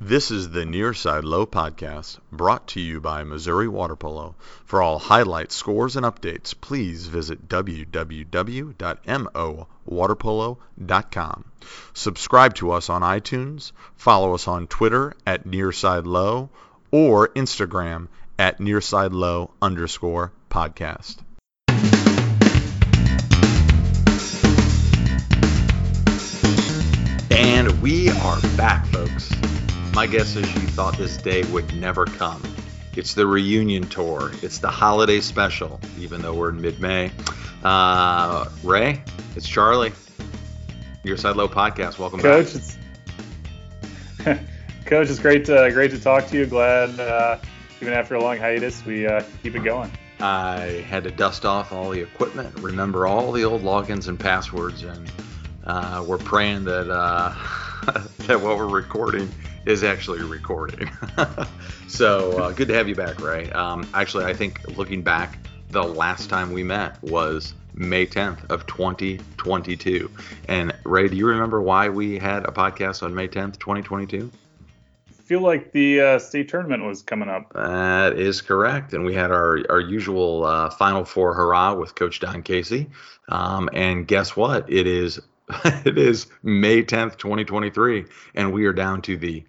This is the Nearside Low podcast brought to you by Missouri Water Polo. For all highlights, scores, and updates, please visit www.mowaterpolo.com. Subscribe to us on iTunes, follow us on Twitter at Nearside Low or Instagram at Nearside Low underscore podcast. And we are back, folks. My guess is you thought this day would never come. It's the reunion tour. It's the holiday special, even though we're in mid-May. Uh, Ray, it's Charlie. Nearside Low podcast. Welcome Coach, back. It's, Coach, it's great to, great to talk to you. Glad, uh, even after a long hiatus, we uh, keep it going. I had to dust off all the equipment, remember all the old logins and passwords, and uh, we're praying that uh, that what we're recording is actually recording. so uh, good to have you back, Ray. Um, actually, I think looking back, the last time we met was May 10th of 2022. And Ray, do you remember why we had a podcast on May 10th, 2022? feel like the uh, state tournament was coming up. That is correct, and we had our our usual uh, Final Four hurrah with Coach Don Casey. Um, and guess what? It is it is May 10th, 2023, and we are down to the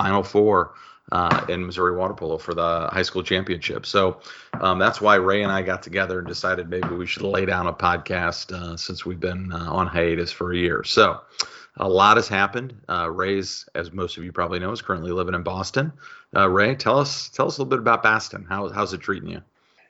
Final Four uh, in Missouri water polo for the high school championship. So um, that's why Ray and I got together and decided maybe we should lay down a podcast uh, since we've been uh, on hiatus for a year. So a lot has happened. Uh, Ray's, as most of you probably know, is currently living in Boston. Uh, Ray, tell us tell us a little bit about Boston. How, how's it treating you?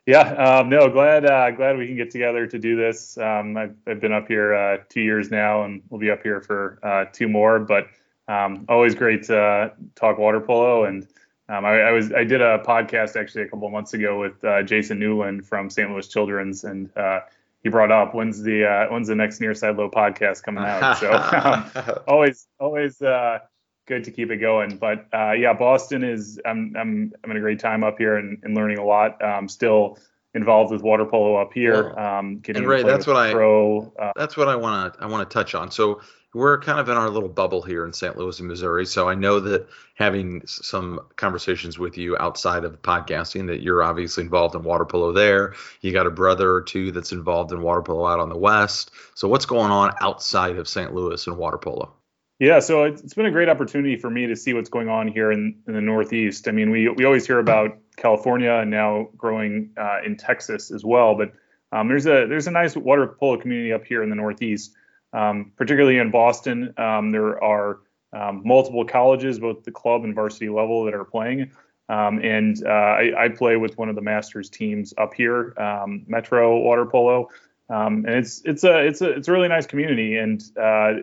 Yeah, um, no, glad uh, glad we can get together to do this. Um, I've, I've, been up here two years now, and we'll be up here for two more. But um, always great to talk water polo, and um, I, I, was I did a podcast actually a couple of months ago with uh, Jason Newland from St. Louis Children's, and uh, he brought up when's the uh, when's the next Nearside Low podcast coming out. So um, always always uh, good to keep it going. But uh, yeah, Boston is I'm I'm having a great time up here and, and learning a lot. Um, still involved with water polo up here. Um, getting and Ray, that's what I pro, uh, that's what I want to I want to touch on. So we're kind of in our little bubble here in St. Louis, Missouri. So I know that having some conversations with you outside of podcasting, that you're obviously involved in water polo there. You got a brother or two that's involved in water polo out on the west. So what's going on outside of St. Louis and water polo? Yeah, so it's been a great opportunity for me to see what's going on here in, in the Northeast. I mean, we we always hear about California and now growing uh, in Texas as well, but um, there's a there's a nice water polo community up here in the Northeast. Um, particularly in Boston, um, there are um, multiple colleges, both the club and varsity level, that are playing. Um, and uh, I, I, play with one of the Masters teams up here, um, Metro Water Polo, um, and it's it's a it's a it's a really nice community and uh,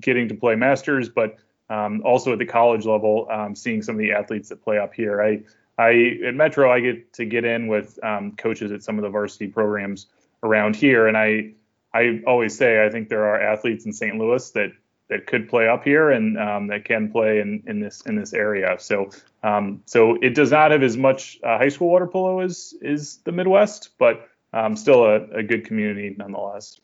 getting to play Masters, but also at the college level, seeing some of the athletes that play up here. I I at Metro I get to get in with coaches at some of the varsity programs around here, and I I always say I think there are athletes in St. Louis that that could play up here and um, that can play in, in this in this area. So um, so it does not have as much uh, high school water polo as is the Midwest, but um, still a, a good community nonetheless.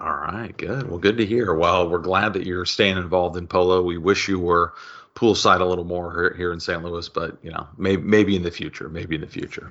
All right, good. Well, good to hear. Well, we're glad that you're staying involved in polo. We wish you were poolside a little more here in St. Louis, but you know, maybe maybe in the future, maybe in the future.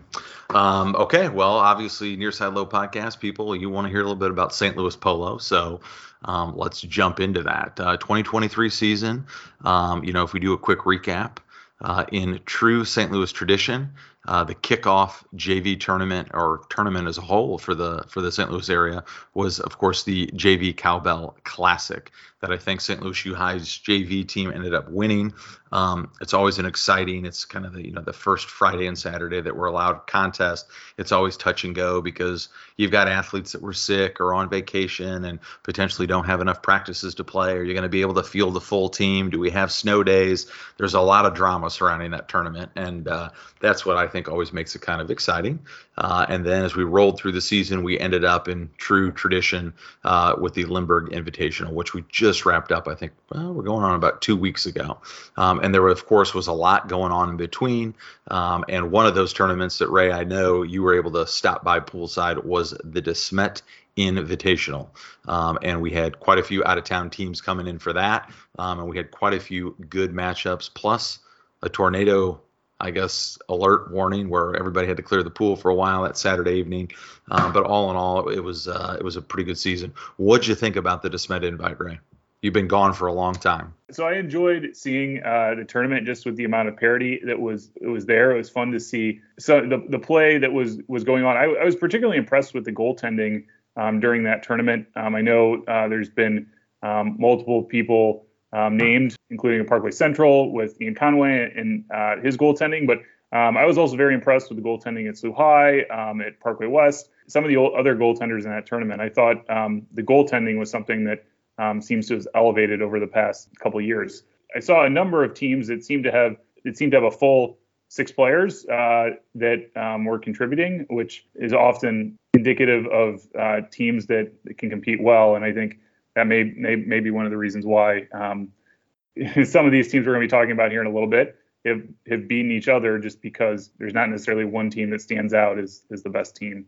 Um, okay, well, obviously, Nearside Low podcast people, you want to hear a little bit about St. Louis polo, so um, let's jump into that. Uh, 2023 season. Um, you know, if we do a quick recap, uh, in true St. Louis tradition, uh, the kickoff JV tournament or tournament as a whole for the for the St. Louis area was, of course, the JV Cowbell Classic that I think St. Louis U High's JV team ended up winning. Um, it's always an exciting. It's kind of the you know the first Friday and Saturday that we're allowed contest. It's always touch and go because you've got athletes that were sick or on vacation and potentially don't have enough practices to play. Are you going to be able to field the full team? Do we have snow days? There's a lot of drama surrounding that tournament, and uh, that's what I think always makes it kind of exciting. Uh, and then as we rolled through the season, we ended up in true tradition uh, with the Lindbergh Invitational, which we just wrapped up. I think well, we're going on about two weeks ago. Um, and there, of course, was a lot going on in between. Um, and one of those tournaments that Ray, I know you were able to stop by poolside was the DeSmet Invitational. Um, and we had quite a few out of town teams coming in for that. Um, and we had quite a few good matchups, plus a tornado I guess, alert warning where everybody had to clear the pool for a while that Saturday evening. Um, but all in all, it was uh, it was a pretty good season. What'd you think about the DeSmet invite, Ray? You've been gone for a long time. So I enjoyed seeing uh, the tournament just with the amount of parity that was it was there. It was fun to see. So the the play that was was going on. I, I was particularly impressed with the goaltending um, during that tournament. Um, I know uh, there's been um, multiple people um, named, including Parkway Central with Ian Conway and uh, his goaltending. But um, I was also very impressed with the goaltending at SLU High, um, at Parkway West, some of the other goaltenders in that tournament. I thought um, the goaltending was something that um, seems to have elevated over the past couple years. I saw a number of teams that seemed to have it seemed to have a full six players uh, that um, were contributing, which is often indicative of uh, teams that can compete well. And I think that may, may, may be one of the reasons why um, some of these teams we're going to be talking about here in a little bit have, have beaten each other just because there's not necessarily one team that stands out as, as the best team.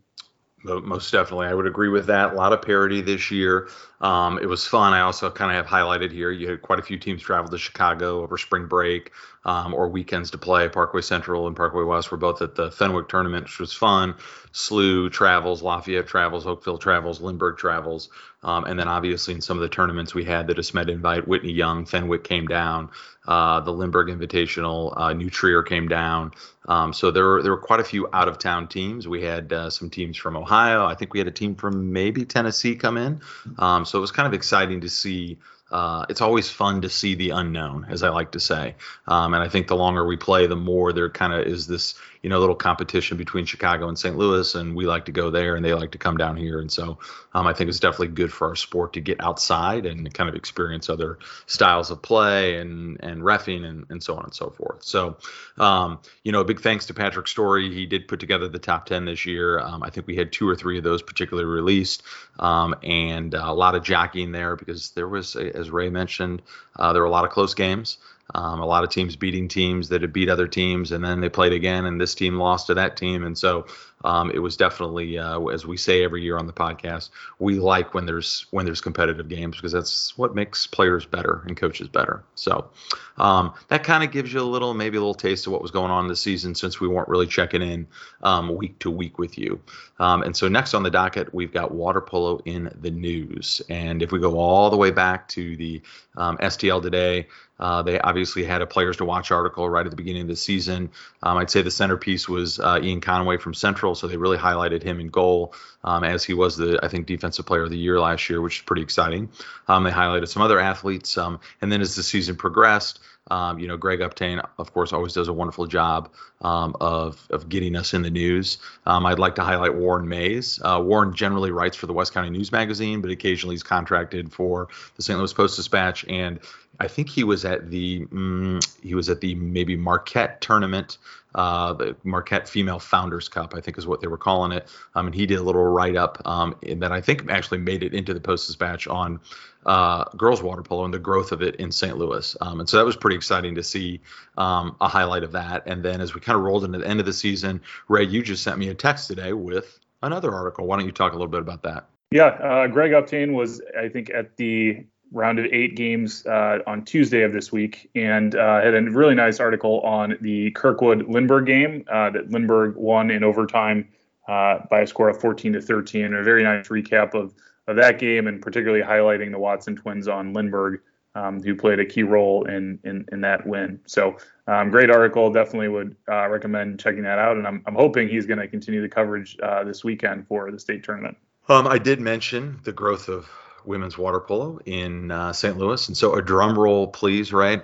Most definitely, I would agree with that. A lot of parity this year. Um, it was fun. I also kind of have highlighted here. You had quite a few teams travel to Chicago over spring break um, or weekends to play. Parkway Central and Parkway West were both at the Fenwick tournament, which was fun. SLU travels, Lafayette travels, Oakville travels, Lindbergh travels, um, and then obviously in some of the tournaments we had the DeSmet invite, Whitney Young, Fenwick came down, uh, the Lindbergh Invitational, uh, New Trier came down. Um, so there were there were quite a few out of town teams. We had uh, some teams from Ohio. I think we had a team from maybe Tennessee come in. Um, so it was kind of exciting to see uh, it's always fun to see the unknown, as I like to say. Um, and I think the longer we play, the more there kind of is this, you know, little competition between Chicago and St. Louis, and we like to go there, and they like to come down here. And so um, I think it's definitely good for our sport to get outside and kind of experience other styles of play and and refing and, and so on and so forth. So, um, you know, big thanks to Patrick Story. He did put together the top ten this year. Um, I think we had two or three of those particularly released, um, and uh, a lot of jockeying there because there was as Ray mentioned, uh, there were a lot of close games. Um, a lot of teams beating teams that had beat other teams, and then they played again, and this team lost to that team, and so um, it was definitely, uh, as we say every year on the podcast, we like when there's when there's competitive games because that's what makes players better and coaches better. So um, that kind of gives you a little, maybe a little taste of what was going on this season since we weren't really checking in um, week to week with you. Um, and so next on the docket, we've got water polo in the news, and if we go all the way back to the um, STL today. Uh, they obviously had a players to watch article right at the beginning of the season. Um, I'd say the centerpiece was uh, Ian Conway from Central, so they really highlighted him in goal um, as he was the I think defensive player of the year last year, which is pretty exciting. Um, they highlighted some other athletes, um, and then as the season progressed. Um, you know, Greg Uptain, of course, always does a wonderful job um, of of getting us in the news. I'd like to highlight Warren Mays. Uh, Warren generally writes for the West County News Magazine, but occasionally he's contracted for the St. Louis Post Dispatch, and I think he was at the mm, he was at the maybe Marquette tournament, uh, the Marquette Female Founders Cup, I think is what they were calling it. Um, and he did a little write up um, that I think actually made it into the Post Dispatch on uh, girls water polo and the growth of it in St. Louis. Um, and so that was pretty exciting to see um, a highlight of that. And then as we kind of rolled into the end of the season, Ray, you just sent me a text today with another article. Why don't you talk a little bit about that? Yeah, uh, Greg Uptain was, I think, at the round of eight games uh, on Tuesday of this week, and uh, had a really nice article on the Kirkwood Lindbergh game uh, that Lindbergh won in overtime uh, by a score of 14 to 13. A very nice recap of of that game, and particularly highlighting the Watson twins on Lindbergh, um, who played a key role in in, in that win. So um, great article. Definitely would uh, recommend checking that out, and I'm I'm hoping he's going to continue the coverage uh, this weekend for the state tournament. Um, I did mention the growth of women's water polo in uh, St. Louis. And so, a drum roll, please, Ray.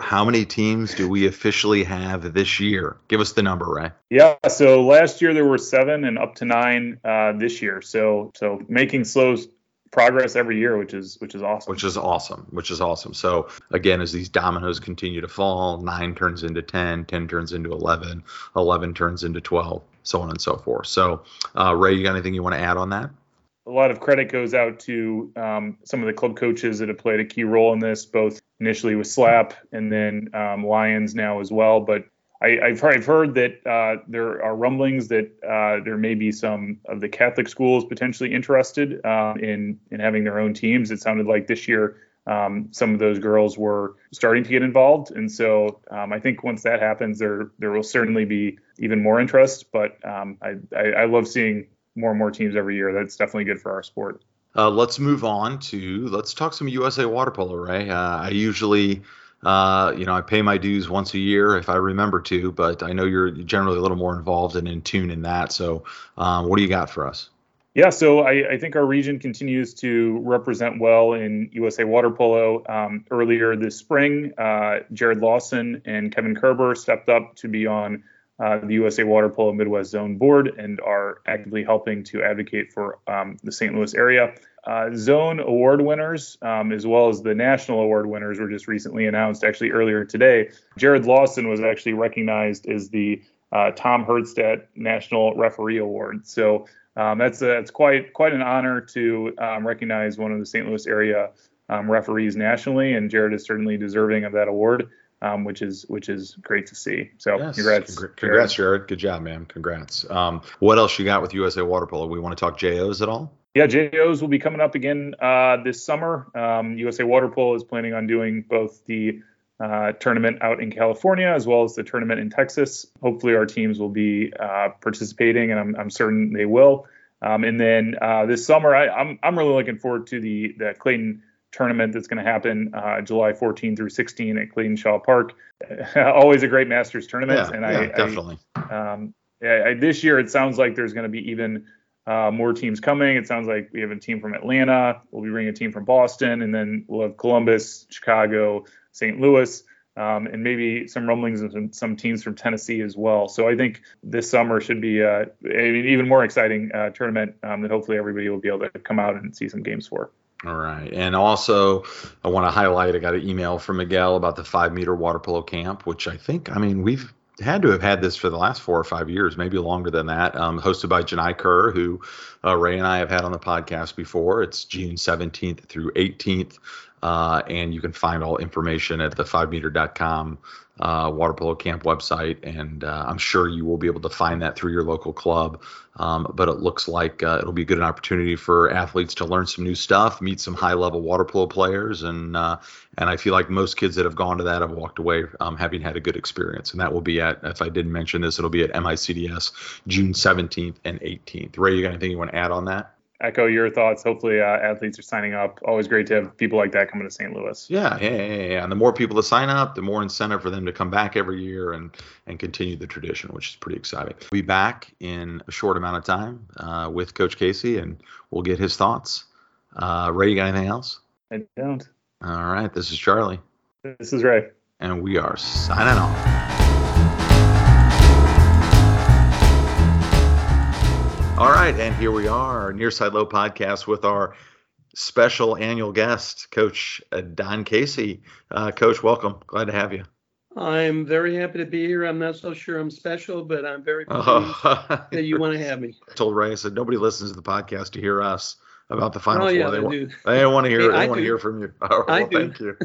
How many teams do we officially have this year? Give us the number, Ray. Yeah. So last year there were seven, and up to nine uh, this year. So, so making slow progress every year, which is which is awesome. Which is awesome. Which is awesome. So again, as these dominoes continue to fall, nine turns into 10, 10 turns into 11, 11 turns into 12, so on and so forth. So, uh, Ray, you got anything you want to add on that? A lot of credit goes out to um, some of the club coaches that have played a key role in this, both initially with SLAP and then um, Lions now as well. But I, have heard, I've heard that uh, there are rumblings that uh, there may be some of the Catholic schools potentially interested uh, in in having their own teams. It sounded like this year um, some of those girls were starting to get involved, and so um, I think once that happens, there there will certainly be even more interest. But um, I, I, I love seeing more and more teams every year. That's definitely good for our sport. Uh, let's move on to let's talk some USA water polo, Ray. Uh, I usually uh, you know, I pay my dues once a year if I remember to, but I know you're generally a little more involved and in tune in that. So, um, what do you got for us? Yeah, so I, I, think our region continues to represent well in USA water polo. Um, earlier this spring, uh, Jared Lawson and Kevin Kerber stepped up to be on uh, the USA Water Polo Midwest Zone Board and are actively helping to advocate for um, the St. Louis area uh, zone award winners, um, as well as the national award winners, were just recently announced. Actually, earlier today, Jared Lawson was actually recognized as the uh, Tom Herdstadt National Referee Award. So um, that's a, that's quite quite an honor to um, recognize one of the St. Louis area um, referees nationally, and Jared is certainly deserving of that award. Um, which is which is great to see. So yes. congrats, Congra- congrats, Jared. Good job, man. Congrats. Um, what else you got with USA Water Polo? We want to talk JOs at all? Yeah, JOs will be coming up again uh, this summer. Um, USA Water Polo is planning on doing both the uh, tournament out in California as well as the tournament in Texas. Hopefully, our teams will be uh, participating, and I'm, I'm, certain they will. Um, and then uh, this summer, I, am I'm, I'm really looking forward to the the Clayton tournament that's going to happen uh, July 14 through 16 at Clayton Shaw Park. Always a great Masters tournament, yeah, and yeah, I definitely. I, um, yeah, this year it sounds like there's going to be even uh, more teams coming. It sounds like we have a team from Atlanta. We'll be bringing a team from Boston, and then we'll have Columbus, Chicago, St. Louis, um, and maybe some rumblings and some, some, teams from Tennessee as well. So I think this summer should be uh, an even more exciting uh, tournament um, that hopefully everybody will be able to come out and see some games for. All right. And also, I want to highlight I got an email from Miguel about the five meter water polo camp, which I think, I mean, we've had to have had this for the last four or five years, maybe longer than that. Um, hosted by Janai Kerr, who uh, Ray and I have had on the podcast before. It's June 17th through 18th. Uh, and you can find all information at the 5meter.com uh, water polo camp website, and uh, I'm sure you will be able to find that through your local club. Um, but it looks like uh, it'll be a good opportunity for athletes to learn some new stuff, meet some high-level water polo players, and uh, and I feel like most kids that have gone to that have walked away um, having had a good experience. And that will be at, if I didn't mention this, it'll be at MICDS June 17th and 18th. Ray, you got anything you want to add on that? Echo your thoughts. Hopefully, uh, athletes are signing up. Always great to have people like that coming to St. Louis. Yeah, yeah, yeah, yeah. And the more people that sign up, the more incentive for them to come back every year and and continue the tradition, which is pretty exciting. We'll be back in a short amount of time uh, with Coach Casey, and we'll get his thoughts. Uh, Ray, you got anything else? I don't. All right. This is Charlie. This is Ray. And we are signing off. All right, and here we are, Near Side Low podcast with our special annual guest, Coach uh, Don Casey. Uh, Coach, welcome. Glad to have you. I'm very happy to be here. I'm not so sure I'm special, but I'm very pleased uh, that you want to have me. I told Ray, I said nobody listens to the podcast to hear us about the final oh, four. Yeah, they, they, do. they want to hear. Hey, they want to hear from you. Oh, well, Thank you.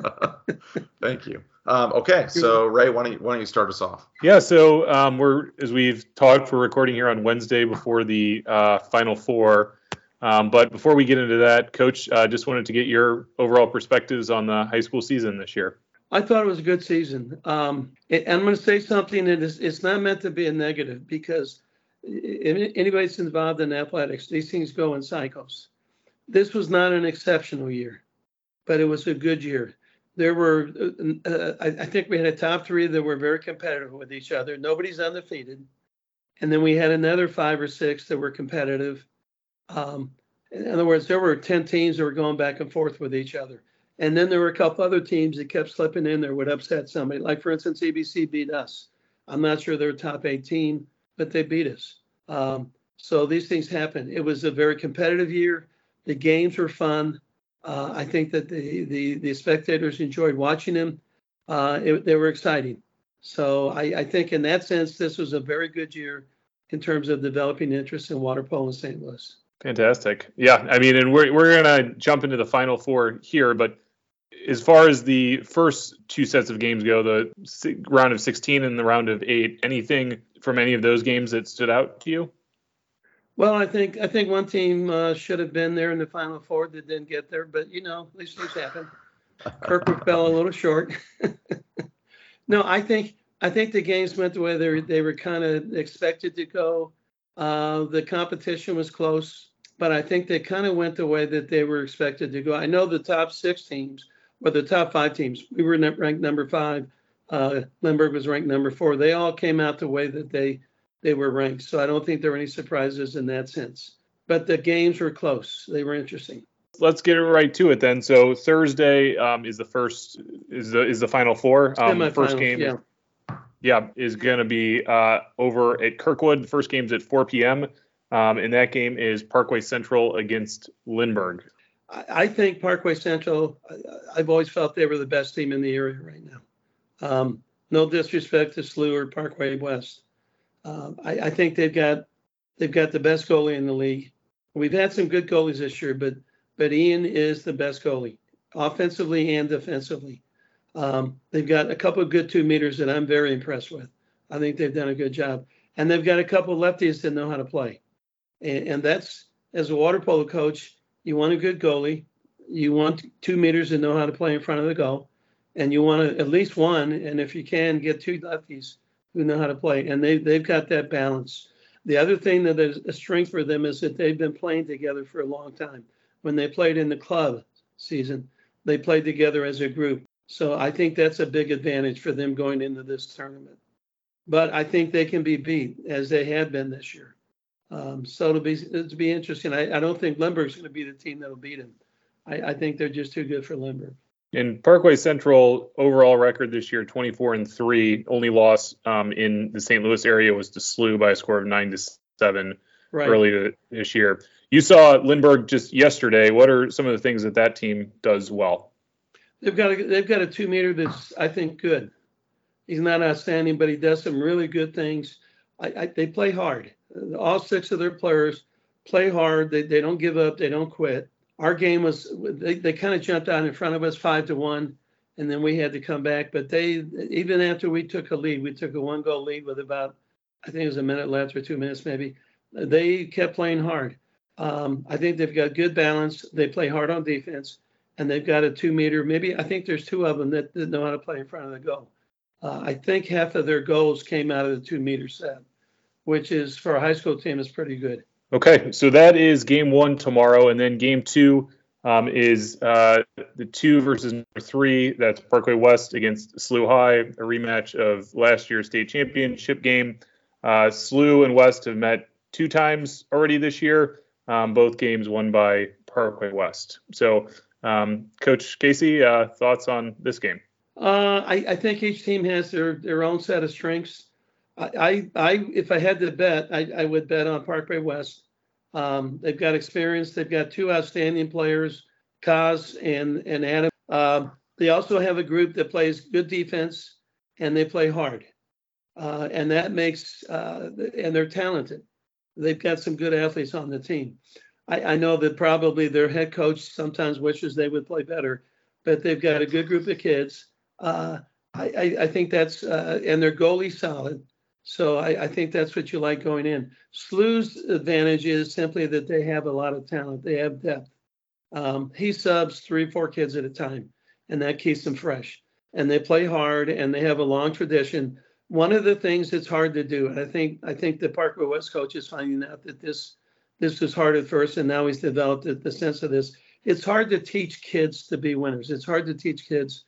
thank you. Um, okay, so Ray, why don't you why don't you start us off? Yeah, so um, we're as we've talked, we're recording here on Wednesday before the uh, final four. Um, but before we get into that, Coach, uh, just wanted to get your overall perspectives on the high school season this year. I thought it was a good season. Um, and I'm going to say something that is it's not meant to be a negative because anybody that's involved in athletics, these things go in cycles this was not an exceptional year, but it was a good year. There were, uh, uh, I, I think we had a top three that were very competitive with each other. Nobody's undefeated. And then we had another five or six that were competitive. Um, in other words, there were 10 teams that were going back and forth with each other. And then there were a couple other teams that kept slipping in there would upset somebody. Like, for instance, ABC beat us. I'm not sure they're top 18, but they beat us. Um, so these things happen. It was a very competitive year. The games were fun. Uh, I think that the, the, the spectators enjoyed watching them. Uh, it, they were exciting. So I, I, think in that sense, this was a very good year in terms of developing interest in water polo in St. Louis. Fantastic. Yeah, I mean, and we're we're gonna jump into the final four here, but as far as the first two sets of games go, the round of 16 and the round of eight, anything from any of those games that stood out to you? Well, I think I think one team uh, should have been there in the final four that didn't get there, but you know these things happen. Kirkwood fell a little short. no, I think I think the games went the way they were, they were kind of expected to go. Uh, the competition was close, but I think they kind of went the way that they were expected to go. I know the top six teams, or the top five teams, we were ranked number five. Uh, Lindbergh was ranked number four. They all came out the way that they they were ranked. So I don't think there were any surprises in that sense. But the games were close. They were interesting. Let's get right to it then. So Thursday um, is the first is the is the final four. Um, first game. Yeah. Yeah, is going to be uh, over at Kirkwood. The first game's at 4 p.m. Um, and that game is Parkway Central against Lindbergh. I think Parkway Central. I've always felt they were the best team in the area right now. Um, no disrespect to SLU or Parkway West. Um, I, I, think they've got they've got the best goalie in the league. We've had some good goalies this year, but but Ian is the best goalie, offensively and defensively. Um, they've got a couple of good two meters that I'm very impressed with. I think they've done a good job, and they've got a couple of lefties that know how to play, and, and that's as a water polo coach, you want a good goalie, you want two meters that know how to play in front of the goal, and you want at least one, and if you can, get two lefties who know how to play, and they they've got that balance. The other thing that is a strength for them is that they've been playing together for a long time. When they played in the club season, they played together as a group. So I think that's a big advantage for them going into this tournament. But I think they can be beat as they have been this year. Um, so it'll be it'll be interesting. I, I don't think Lindbergh's going to be the team that'll beat them. I, I think they're just too good for Lindbergh. In Parkway Central overall record this year, 24 and three. Only loss um, in the St. Louis area was to SLU by a score of nine to seven right. early this year. You saw Lindbergh just yesterday. What are some of the things that that team does well? They've got a, they've got a two meter that's I think good. He's not outstanding, but he does some really good things. I, I, they play hard. All six of their players play hard. They, they don't give up. They don't quit our game was they, they kind of jumped out in front of us five to one and then we had to come back but they even after we took a lead we took a one goal lead with about i think it was a minute left or two minutes maybe they kept playing hard. Um, i think they've got good balance they play hard on defense and they've got a two meter maybe i think there's two of them that, that know how to play in front of the goal. Uh, i think half of their goals came out of the two meter set which is for a high school team is pretty good Okay, so that is game one tomorrow, and then game two um, is uh, the two versus number three. That's Parkway West against SLU High, a rematch of last year's state championship game. Uh, and West have met two times already this year. Um, both games won by Parkway West. So, um, Coach Casey, uh, thoughts on this game? Uh, I, I, think each team has their, their own set of strengths. I, I, if I had to bet, I, I would bet on Parkway West. Um, they've got experience. They've got two outstanding players, Kaz and and Adam. Uh, they also have a group that plays good defense and they play hard, uh, and that makes uh, and they're talented. They've got some good athletes on the team. I, I know that probably their head coach sometimes wishes they would play better, but they've got a good group of kids. Uh, I, I, I, think that's uh, and their goalie solid. So I, I, think that's what you like going in. SLU's advantage is simply that they have a lot of talent. They have depth. Um, he subs three, four kids at a time, and that keeps them fresh. And they play hard, and they have a long tradition. One of the things that's hard to do, and I think I think the Parkway West coach is finding out that this this was hard at first, and now he's developed the, the sense of this. It's hard to teach kids to be winners. It's hard to teach kids,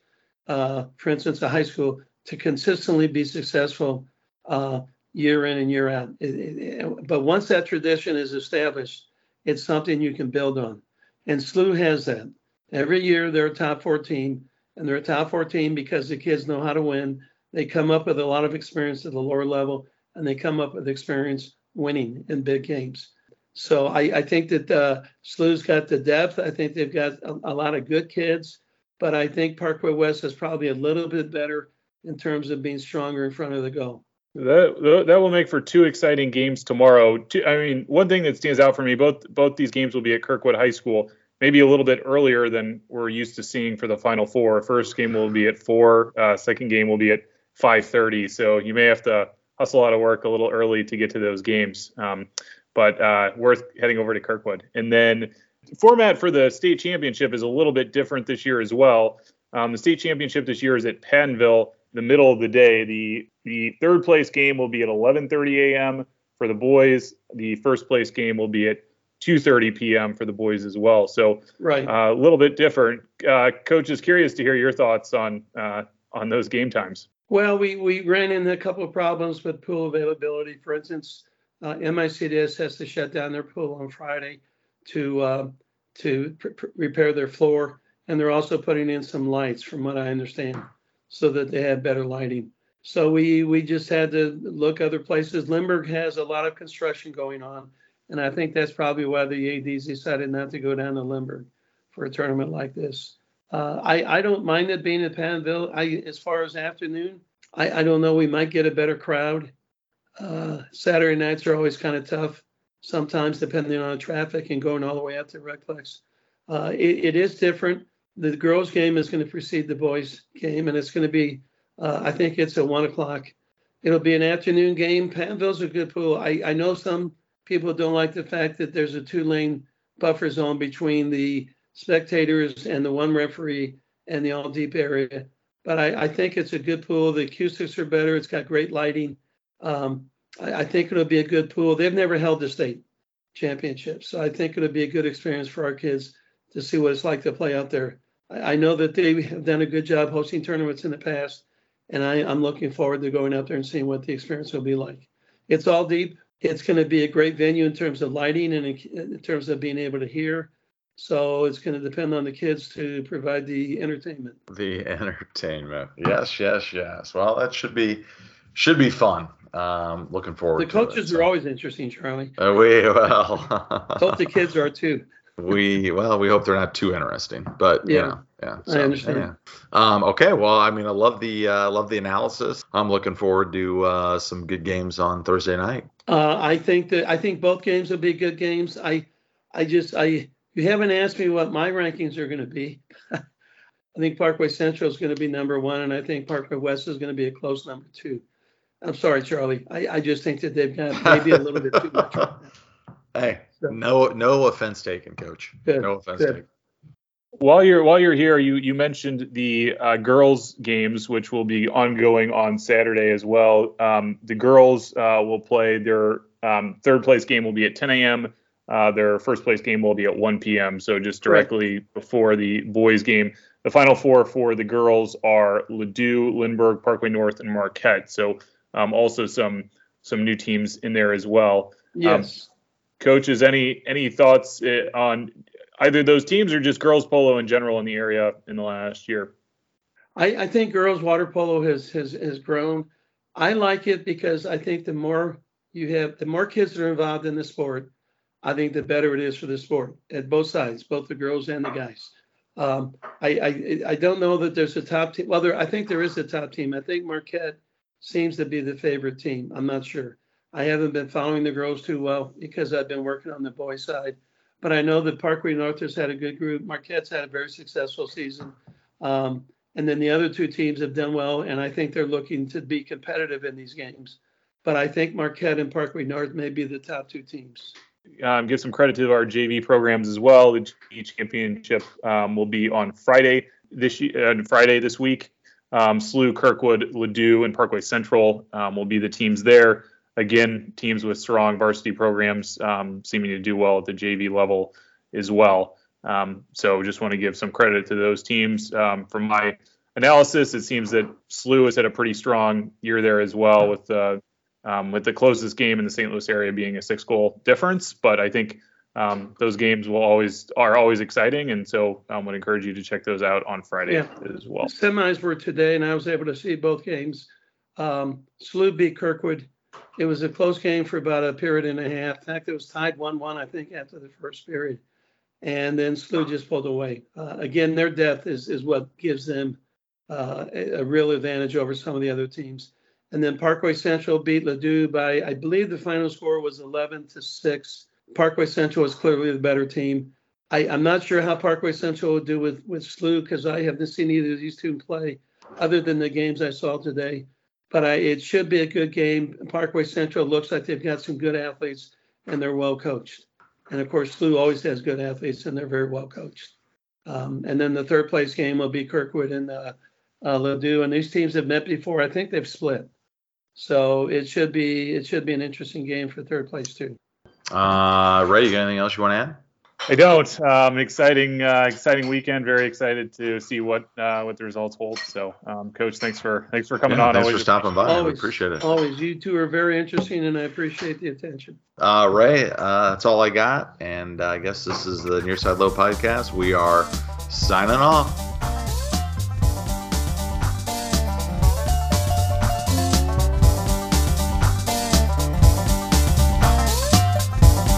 uh, for instance, a high school, to consistently be successful uh, year in and year out. It, it, but once that tradition is established, it's something you can build on. And SLU has that. Every year they're a top 14, and they're a top 14 because the kids know how to win. They come up with a lot of experience at the lower level, and they come up with experience winning in big games. So I, I think that uh, SLU's got the depth. I think they've got a, a lot of good kids, but I think Parkway West is probably a little bit better in terms of being stronger in front of the goal. That that will make for two exciting games tomorrow. I mean, one thing that stands out for me both both these games will be at Kirkwood High School. maybe a little bit earlier than we're used to seeing for the Final Four. First game will be at four. Uh, second game will be at 5:30. So you may have to hustle out of work a little early to get to those games. Um, but uh, worth heading over to Kirkwood. And then format for the state championship is a little bit different this year as well. Um, the state championship this year is at Pattonville, the middle of the day. The the third place game will be at 11:30 a.m. for the boys. The first place game will be at 2:30 p.m. for the boys as well. So Right. uh, a little bit different. Uh, Coach is curious to hear your thoughts on uh, on those game times. Well, we, we ran into a couple of problems with pool availability. For instance, uh, MICDS has to shut down their pool on Friday to uh, to pr- pr- repair their floor, and they're also putting in some lights, from what I understand, so that they have better lighting. So we we just had to look other places. Lindbergh has a lot of construction going on, and I think that's probably why the ads decided not to go down to Lindbergh for a tournament like this. Uh, I, I don't mind it being at Pattonville. I, as far as afternoon, I, I don't know. We might get a better crowd. Uh, Saturday nights are always kind of tough, sometimes depending on traffic and going all the way out to Rec-Plex. Uh, it, it is different. The girls' game is going to precede the boys' game, and it's going to be, uh, I think it's at one o'clock. It'll be an afternoon game. Pattonville's a good pool. I, I know some people don't like the fact that there's a two-lane buffer zone between the spectators and the one referee and the all deep area. But I, I think it's a good pool. The acoustics are better. It's got great lighting. Um, I, I think it'll be a good pool. They've never held the state championship, so I think it'll be a good experience for our kids to see what it's like to play out there. I, I know that they have done a good job hosting tournaments in the past, and I, I'm looking forward to going out there and seeing what the experience will be like. It's all deep. It's going to be a great venue in terms of lighting and in, in terms of being able to hear. So it's going to depend on the kids to provide the entertainment. The entertainment. Yes, yes, yes. Well, that should be should be fun. Um, looking forward. The to coaches it, are always interesting, Charlie. Uh, we well. Hope the kids are too. We well, we hope they're not too interesting, but Yeah. you know, yeah. I understand. yeah. Um, okay, well, I mean, I love the uh, love the analysis. I'm looking forward to uh, some good games on Thursday night. Uh, I think that I think both games will be good games. I, I just I you haven't asked me what my rankings are going to be. I think Parkway Central is going to be number one, and I think Parkway West is going to be a close number two. I'm sorry, Charlie. I, I just think that they've got maybe a little bit too much. right. Hey, So- no no offense taken, Coach. Good, No offense good. taken. While you're while you're here, you you mentioned the uh, girls games, which will be ongoing on Saturday as well. Um, the girls uh, will play their um, third place game will be at 10 a.m. Uh, their first place game will be at 1 p.m. So just directly before the boys game. The final four for the girls are Ladue, Lindbergh, Parkway North, and Marquette. So um, also some some new teams in there as well. Yes. Coaches, any any thoughts uh, on either those teams or just girls polo in general in the area in the last year? I, I think girls water polo has, has has grown. I like it because I think the more you have, the more kids that are involved in the sport, I think the better it is for the sport at both sides, both the girls and the guys. Um, I, I I don't know that there's a top team. Well, there I think there is a top team. I think Marquette seems to be the favorite team. I'm not sure. I haven't been following the girls too well because I've been working on the boys side. But I know that Parkway North has had a good group. Marquette's had a very successful season. Um, and then the other two teams have done well, and I think they're looking to be competitive in these games. But I think Marquette and Parkway North may be the top two teams. Um, give some credit to our JV programs as well. The championship um, will be on Friday this uh, Friday this week. Um, SLU, Kirkwood, Ladue, and Parkway Central um, will be the teams there. Again, teams with strong varsity programs um, seeming to do well at the JV level as well. Um, so just want to give some credit to those teams. Um, from my analysis, it seems that SLU has had a pretty strong year there as well with uh, um, with the closest game in the St. Louis area being a six goal difference. But I think um, those games will always are always exciting, and so I um, would encourage you to check those out on Friday Yeah. as well. Semis were today, and I was able to see both games. Um, SLU beat Kirkwood. It was a close game for about a period and a half. In fact, it was tied 1 1, I think, after the first period. And then SLU just pulled away. Uh, again, their depth is, is what gives them uh, a, a real advantage over some of the other teams. And then Parkway Central beat Ladue by, I believe the final score was 11 to 6. Parkway Central was clearly the better team. I, I'm not sure how Parkway Central will do with, with SLU because I haven't seen either of these two play other than the games I saw today. But I, it should be a good game. Parkway Central looks like they've got some good athletes and they're well coached. And of course, SLU always has good athletes and they're very well coached. Um, and then the third place game will be Kirkwood and uh, uh, Ladue. And these teams have met before. I think they've split. So it should be it should be an interesting game for third place too. Uh, Ray, you got anything else you want to add? I don't. Um, exciting, uh, exciting weekend. Very excited to see what uh, what the results hold. So, um, Coach, thanks for thanks for coming Yeah, on. thanks Always for stopping by. Always. We appreciate it. Always, you two are very interesting, and I appreciate the attention. Uh, Ray, uh, that's all I got. And I guess this is the Near Side Low podcast. We are signing off.